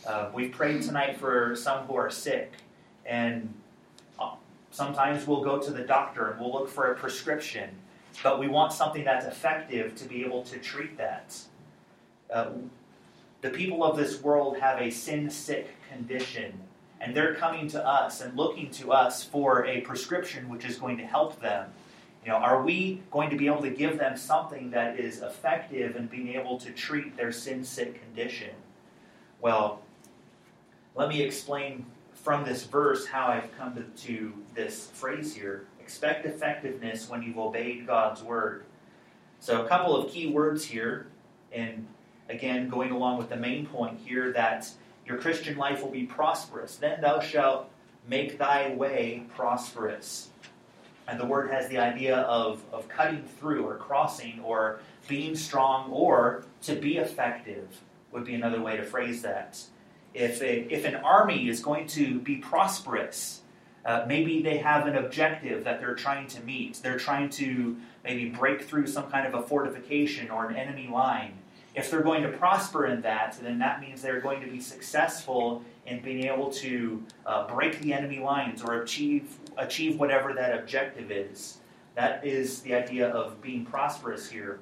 Uh, we prayed tonight for some who are sick, and uh, sometimes we'll go to the doctor and we'll look for a prescription, but we want something that's effective to be able to treat that. Uh, the people of this world have a sin sick condition, and they're coming to us and looking to us for a prescription which is going to help them. You know, are we going to be able to give them something that is effective in being able to treat their sin sick condition? Well, let me explain from this verse how I've come to, to this phrase here. Expect effectiveness when you've obeyed God's word. So, a couple of key words here, and again, going along with the main point here that your Christian life will be prosperous. Then thou shalt make thy way prosperous. And the word has the idea of, of cutting through or crossing or being strong or to be effective, would be another way to phrase that. If, a, if an army is going to be prosperous, uh, maybe they have an objective that they're trying to meet. They're trying to maybe break through some kind of a fortification or an enemy line. If they're going to prosper in that, then that means they're going to be successful in being able to uh, break the enemy lines or achieve achieve whatever that objective is. That is the idea of being prosperous here.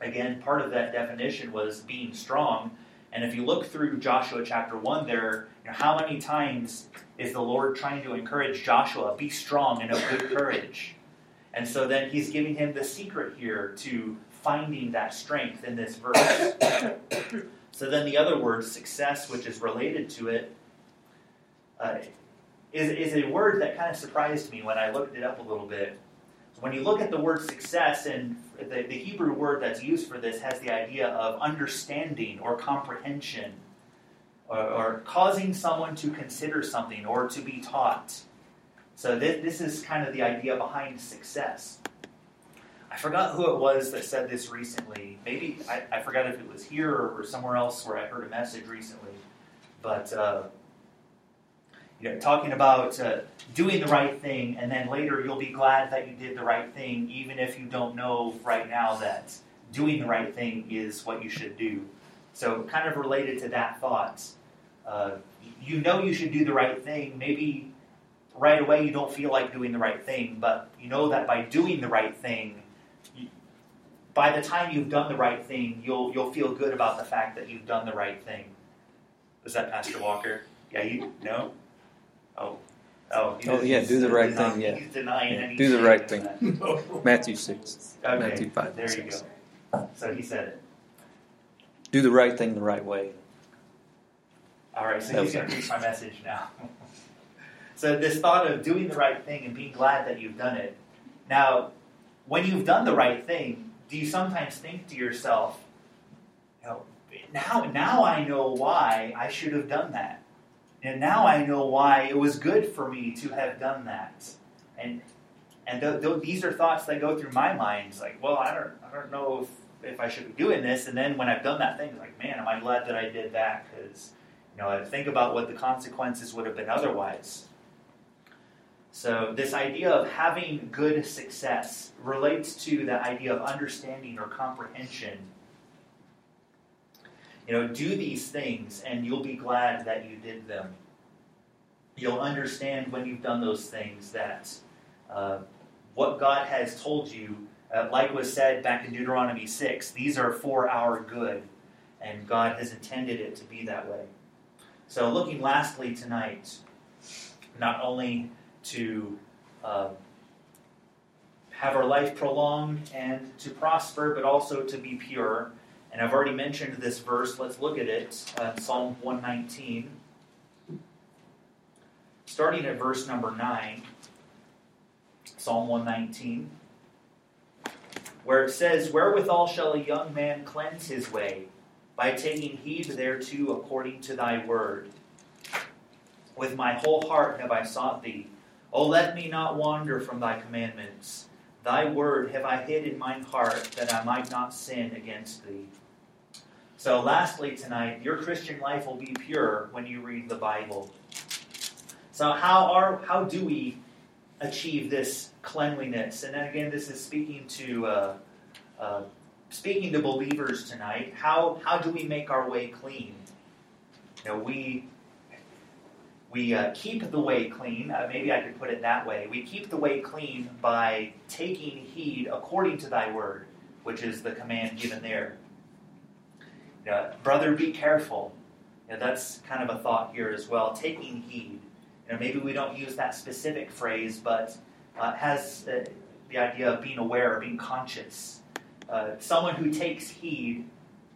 Again, part of that definition was being strong. And if you look through Joshua chapter 1 there, you know, how many times is the Lord trying to encourage Joshua, be strong and of good courage? And so then he's giving him the secret here to finding that strength in this verse. so then the other word, success, which is related to it, uh, is, is a word that kind of surprised me when I looked it up a little bit. When you look at the word success, and the, the Hebrew word that's used for this has the idea of understanding or comprehension, or, or causing someone to consider something or to be taught. So this, this is kind of the idea behind success. I forgot who it was that said this recently. Maybe I, I forgot if it was here or, or, somewhere else where I heard a message recently. But uh, talking about uh, doing the right thing, and then later you'll be glad that you did the right thing, even if you don't know right now that doing the right thing is what you should do. So, kind of related to that thought, uh, you know you should do the right thing. Maybe right away you don't feel like doing the right thing, but you know that by doing the right thing, by the time you've done the right thing, you'll you'll feel good about the fact that you've done the right thing. Was that Pastor Walker? Yeah, you no. Oh, oh, oh yeah, do the right thing. Yeah, he's denying yeah, do the right thing. Matthew six, okay, Matthew five. There you go. So he said it. Do the right thing the right way. All right, so he's going to preach my message now. so this thought of doing the right thing and being glad that you've done it. Now, when you've done the right thing, do you sometimes think to yourself, you know, now, now I know why I should have done that. And now I know why it was good for me to have done that. And and th- th- these are thoughts that go through my mind. It's like, well, I don't, I don't know if, if I should be doing this. And then when I've done that thing, it's like, man, am I glad that I did that? Because you know, I think about what the consequences would have been otherwise. So, this idea of having good success relates to the idea of understanding or comprehension. You know, do these things and you'll be glad that you did them. You'll understand when you've done those things that uh, what God has told you, uh, like was said back in Deuteronomy 6, these are for our good, and God has intended it to be that way. So, looking lastly tonight, not only to uh, have our life prolonged and to prosper, but also to be pure. And I've already mentioned this verse. Let's look at it. Uh, Psalm 119. Starting at verse number 9. Psalm 119. Where it says, Wherewithal shall a young man cleanse his way? by taking heed thereto according to thy word. With my whole heart have I sought thee. O let me not wander from thy commandments. Thy word have I hid in mine heart, that I might not sin against thee. So, lastly, tonight, your Christian life will be pure when you read the Bible. So, how are how do we achieve this cleanliness? And again, this is speaking to uh, uh, speaking to believers tonight, how, how do we make our way clean? You know, we we uh, keep the way clean. Uh, maybe I could put it that way. We keep the way clean by taking heed according to Thy word, which is the command given there. You know, brother, be careful. You know, that's kind of a thought here as well. Taking heed. You know, maybe we don't use that specific phrase, but uh, has uh, the idea of being aware, being conscious. Uh, someone who takes heed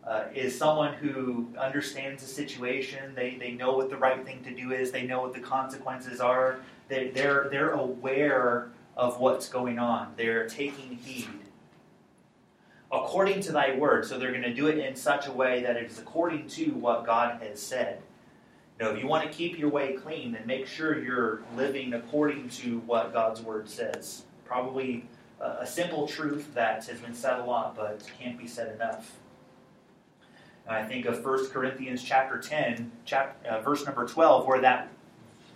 uh, is someone who understands the situation. They, they know what the right thing to do is. They know what the consequences are. They, they're, they're aware of what's going on. They're taking heed. According to thy word. So they're going to do it in such a way that it is according to what God has said. Know, if you want to keep your way clean, then make sure you're living according to what God's word says. Probably a simple truth that has been said a lot but can't be said enough. I think of 1 Corinthians chapter 10, chapter, uh, verse number 12, where that,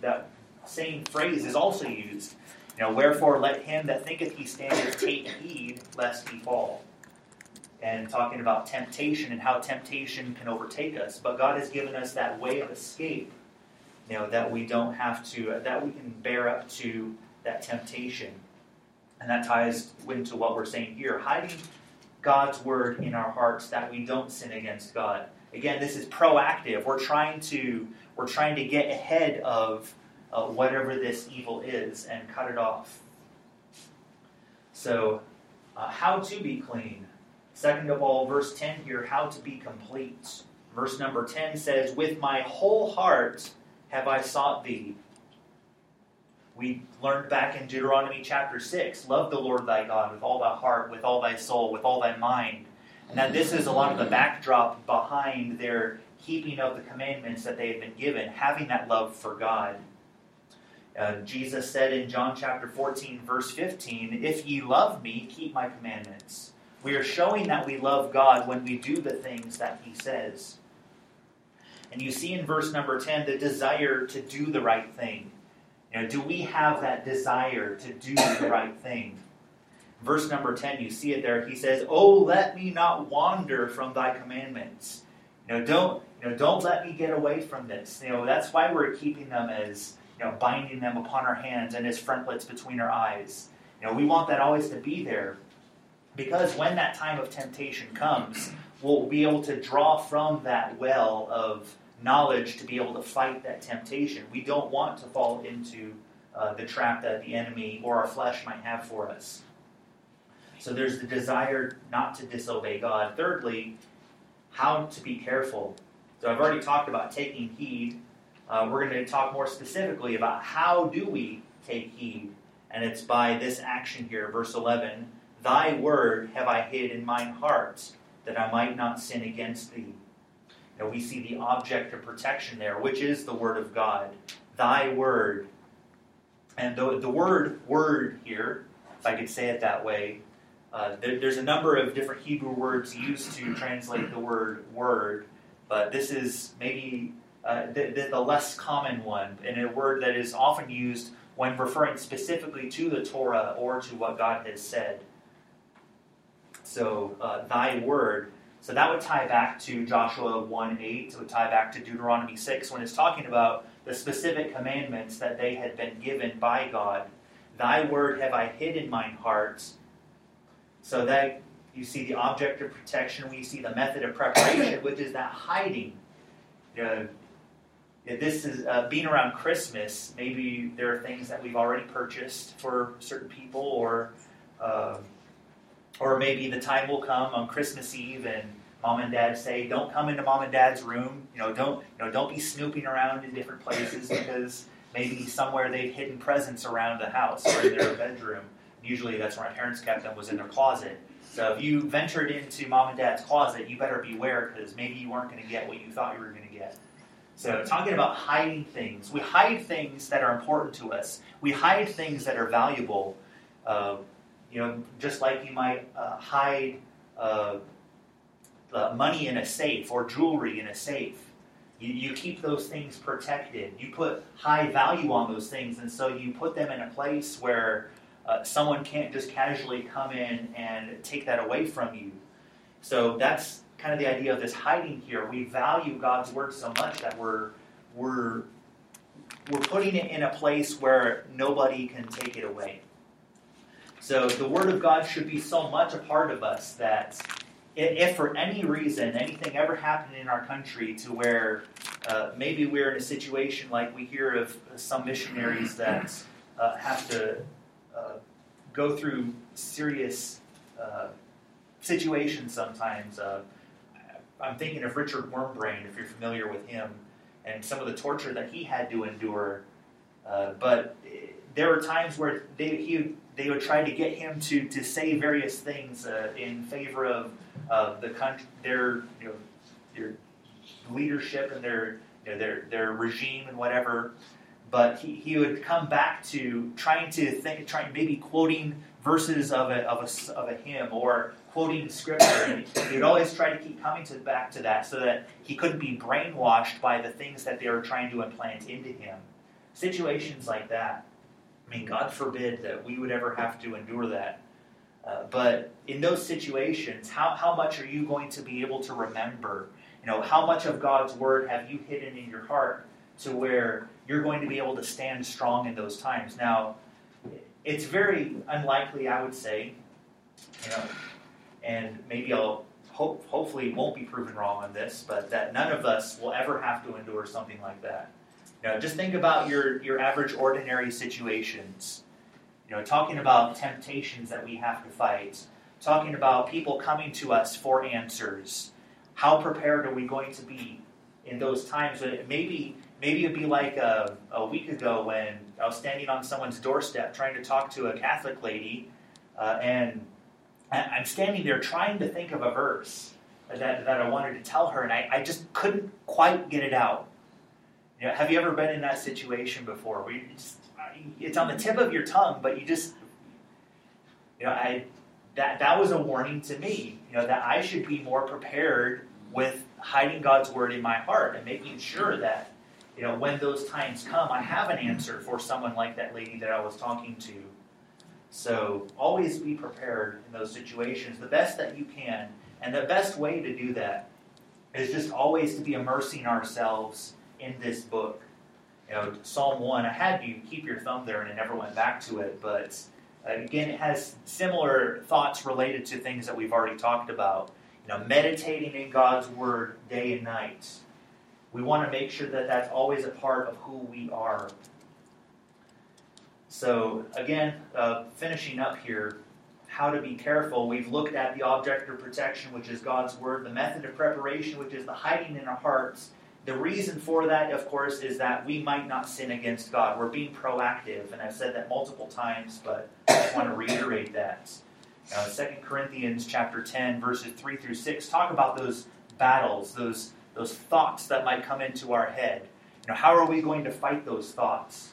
that same phrase is also used. You know, wherefore let him that thinketh he standeth take heed lest he fall. And talking about temptation and how temptation can overtake us. But God has given us that way of escape, you know, that we don't have to, that we can bear up to that temptation. And that ties into what we're saying here hiding God's word in our hearts that we don't sin against God. Again, this is proactive. We're trying to we're trying to get ahead of uh, whatever this evil is and cut it off. So, uh, how to be clean? Second of all, verse 10 here, how to be complete. Verse number 10 says, With my whole heart have I sought thee. We learned back in Deuteronomy chapter 6 love the Lord thy God with all thy heart, with all thy soul, with all thy mind. And that this is a lot of the backdrop behind their keeping of the commandments that they have been given, having that love for God. Uh, Jesus said in John chapter 14, verse 15, If ye love me, keep my commandments. We are showing that we love God when we do the things that he says. And you see in verse number 10 the desire to do the right thing. You know, do we have that desire to do the right thing? Verse number 10, you see it there. He says, Oh, let me not wander from thy commandments. You know, don't, you know, don't let me get away from this. You know, that's why we're keeping them as, you know, binding them upon our hands and as frontlets between our eyes. You know, we want that always to be there. Because when that time of temptation comes, we'll be able to draw from that well of knowledge to be able to fight that temptation. We don't want to fall into uh, the trap that the enemy or our flesh might have for us. So there's the desire not to disobey God. Thirdly, how to be careful. So I've already talked about taking heed. Uh, we're going to talk more specifically about how do we take heed. And it's by this action here, verse 11 Thy word have I hid in mine heart, that I might not sin against thee. And we see the object of protection there, which is the Word of God. Thy Word. And the, the word word here, if I could say it that way, uh, there, there's a number of different Hebrew words used to translate the word word, but this is maybe uh, the, the, the less common one, and a word that is often used when referring specifically to the Torah or to what God has said. So, uh, thy word so that would tie back to Joshua 1 8. It would tie back to Deuteronomy 6 when it's talking about the specific commandments that they had been given by God. Thy word have I hid in mine heart. So that you see the object of protection, we see the method of preparation, which is that hiding. Uh, this is uh, being around Christmas. Maybe there are things that we've already purchased for certain people, or uh, or maybe the time will come on Christmas Eve and mom and dad say, "Don't come into mom and dad's room. You know, don't you know, don't be snooping around in different places because maybe somewhere they've hidden presents around the house or in their bedroom. Usually, that's where my parents kept them was in their closet. So if you ventured into mom and dad's closet, you better beware because maybe you weren't going to get what you thought you were going to get. So talking about hiding things, we hide things that are important to us. We hide things that are valuable. Uh, you know, just like you might uh, hide uh, money in a safe or jewelry in a safe. You, you keep those things protected. You put high value on those things, and so you put them in a place where uh, someone can't just casually come in and take that away from you. So that's kind of the idea of this hiding here. We value God's word so much that we're we're we're putting it in a place where nobody can take it away. So the Word of God should be so much a part of us that if for any reason anything ever happened in our country to where uh, maybe we're in a situation like we hear of some missionaries that uh, have to uh, go through serious uh, situations sometimes. Uh, I'm thinking of Richard Wurmbrand, if you're familiar with him, and some of the torture that he had to endure. Uh, but there were times where they, he they would try to get him to, to say various things uh, in favor of uh, the country, their you know, their leadership and their you know, their their regime and whatever. But he, he would come back to trying to think, trying maybe quoting verses of a, of a, of a hymn or quoting scripture. And he would always try to keep coming to, back to that so that he couldn't be brainwashed by the things that they were trying to implant into him. Situations like that. I mean, God forbid that we would ever have to endure that. Uh, but in those situations, how, how much are you going to be able to remember? You know, how much of God's word have you hidden in your heart to where you're going to be able to stand strong in those times? Now, it's very unlikely, I would say, you know, and maybe I'll hope, hopefully won't be proven wrong on this, but that none of us will ever have to endure something like that. Know, just think about your, your average ordinary situations. You know, talking about temptations that we have to fight, talking about people coming to us for answers. How prepared are we going to be in those times? Maybe maybe it'd be like a, a week ago when I was standing on someone's doorstep trying to talk to a Catholic lady, uh, and I'm standing there trying to think of a verse that, that I wanted to tell her, and I, I just couldn't quite get it out. Have you ever been in that situation before where just, it's on the tip of your tongue, but you just, you know, I that that was a warning to me, you know, that I should be more prepared with hiding God's word in my heart and making sure that, you know, when those times come, I have an answer for someone like that lady that I was talking to. So always be prepared in those situations, the best that you can, and the best way to do that is just always to be immersing ourselves in this book. You know, Psalm 1, I had you keep your thumb there and I never went back to it, but uh, again, it has similar thoughts related to things that we've already talked about. You know, meditating in God's Word day and night. We want to make sure that that's always a part of who we are. So, again, uh, finishing up here, how to be careful. We've looked at the object of protection, which is God's Word, the method of preparation, which is the hiding in our hearts. The reason for that, of course, is that we might not sin against God. We're being proactive, and I've said that multiple times, but I just want to reiterate that. Uh, 2 Corinthians chapter 10, verses 3 through 6 talk about those battles, those, those thoughts that might come into our head. You know, how are we going to fight those thoughts?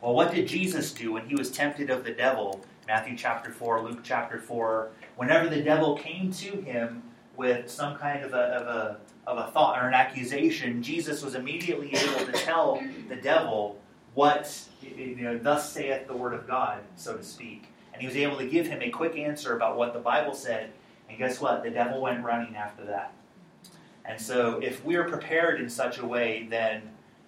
Well, what did Jesus do when he was tempted of the devil? Matthew chapter 4, Luke chapter 4. Whenever the devil came to him with some kind of a, of a, of a thought or an accusation, Jesus was immediately able to tell the devil what, you know, thus saith the word of God, so to speak. And he was able to give him a quick answer about what the Bible said. And guess what? The devil went running after that. And so, if we're prepared in such a way, then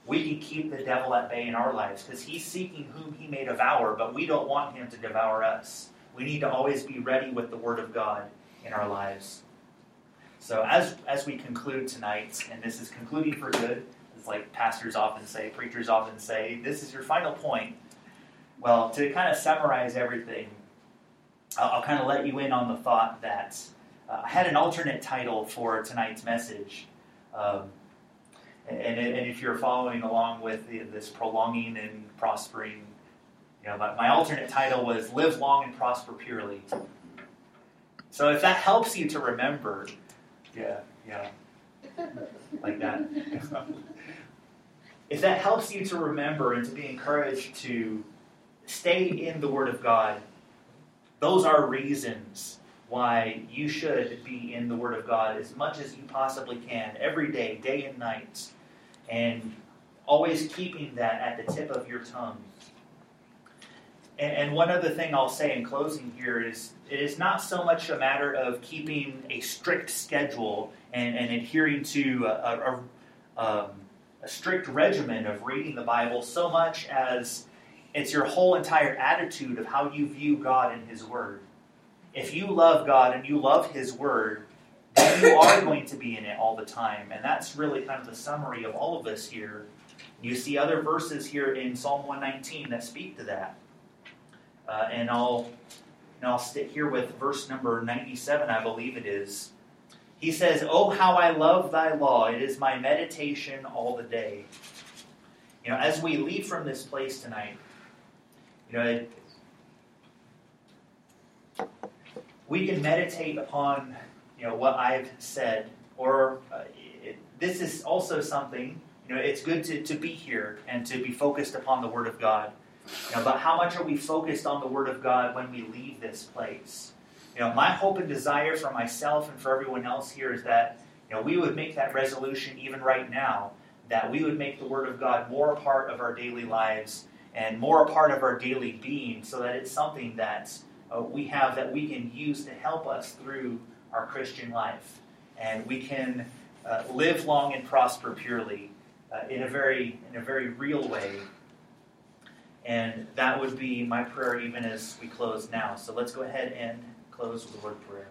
we can keep the devil at bay in our lives because he's seeking whom he may devour, but we don't want him to devour us. We need to always be ready with the Word of God in our lives. So, as, as we conclude tonight, and this is concluding for good, it's like pastors often say, preachers often say, this is your final point. Well, to kind of summarize everything, I'll, I'll kind of let you in on the thought that uh, I had an alternate title for tonight's message. Um, and, and if you're following along with this prolonging and prospering, you know, my, my alternate title was Live Long and Prosper Purely. So if that helps you to remember, yeah, yeah, like that. if that helps you to remember and to be encouraged to stay in the Word of God, those are reasons why you should be in the Word of God as much as you possibly can, every day, day and night, and always keeping that at the tip of your tongue. And, and one other thing I'll say in closing here is it is not so much a matter of keeping a strict schedule and, and adhering to a, a, a, um, a strict regimen of reading the Bible so much as it's your whole entire attitude of how you view God and His Word if you love God and you love His Word, then you are going to be in it all the time. And that's really kind of the summary of all of this here. You see other verses here in Psalm 119 that speak to that. Uh, and I'll, and I'll stick here with verse number 97, I believe it is. He says, Oh, how I love thy law. It is my meditation all the day. You know, as we leave from this place tonight, you know, it, we can meditate upon you know what I've said, or uh, it, this is also something. You know, it's good to, to be here and to be focused upon the Word of God. You know, but how much are we focused on the Word of God when we leave this place? You know, my hope and desire for myself and for everyone else here is that you know we would make that resolution even right now that we would make the Word of God more a part of our daily lives and more a part of our daily being, so that it's something that uh, we have that we can use to help us through our Christian life. And we can uh, live long and prosper purely uh, in, a very, in a very real way. And that would be my prayer even as we close now. So let's go ahead and close with a word prayer.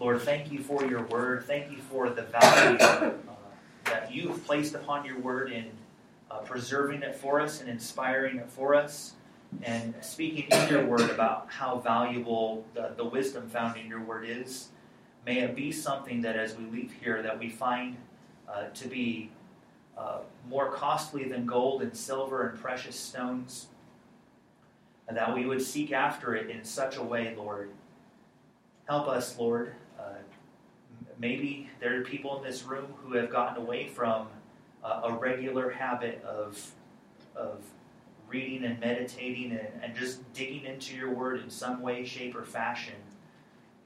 Lord, thank you for your word. Thank you for the value uh, that you have placed upon your word in uh, preserving it for us and inspiring it for us and speaking in your word about how valuable the, the wisdom found in your word is. May it be something that as we leave here that we find uh, to be uh, more costly than gold and silver and precious stones, and that we would seek after it in such a way, Lord. Help us, Lord. Uh, maybe there are people in this room who have gotten away from uh, a regular habit of of reading and meditating and, and just digging into your word in some way, shape, or fashion.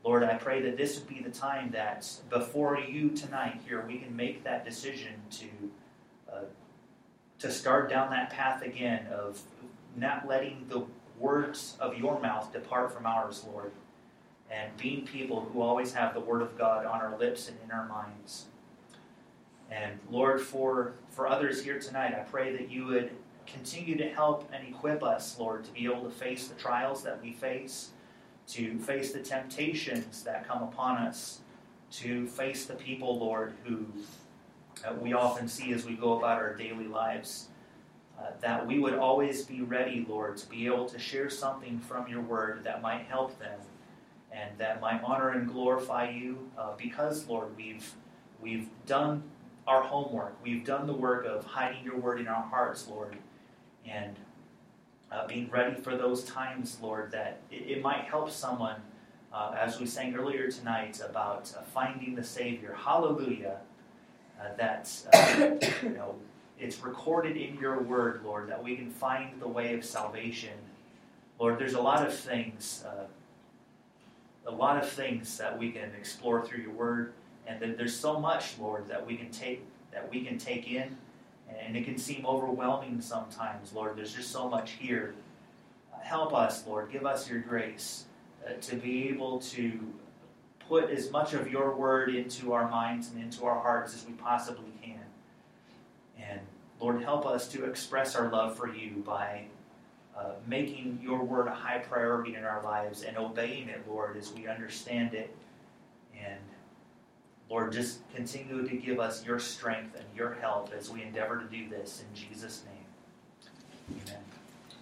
Lord, I pray that this would be the time that before you tonight here, we can make that decision to uh, to start down that path again of not letting the words of your mouth depart from ours, Lord, and being people who always have the word of God on our lips and in our minds. And Lord, for for others here tonight, I pray that you would continue to help and equip us, Lord, to be able to face the trials that we face, to face the temptations that come upon us, to face the people, Lord, who uh, we often see as we go about our daily lives. Uh, that we would always be ready, Lord, to be able to share something from your word that might help them and that might honor and glorify you uh, because, Lord, we've, we've done our homework. We've done the work of hiding your word in our hearts, Lord, and uh, being ready for those times, Lord, that it, it might help someone, uh, as we sang earlier tonight, about uh, finding the Savior. Hallelujah. Uh, that, uh, you know, it's recorded in your word, Lord, that we can find the way of salvation. Lord, there's a lot of things, uh, a lot of things that we can explore through your word, and that there's so much, Lord, that we can take that we can take in, and it can seem overwhelming sometimes, Lord. There's just so much here. Help us, Lord. Give us your grace uh, to be able to put as much of your word into our minds and into our hearts as we possibly can. And Lord, help us to express our love for you by uh, making your word a high priority in our lives and obeying it, Lord, as we understand it. And Lord, just continue to give us your strength and your help as we endeavor to do this in Jesus' name. Amen.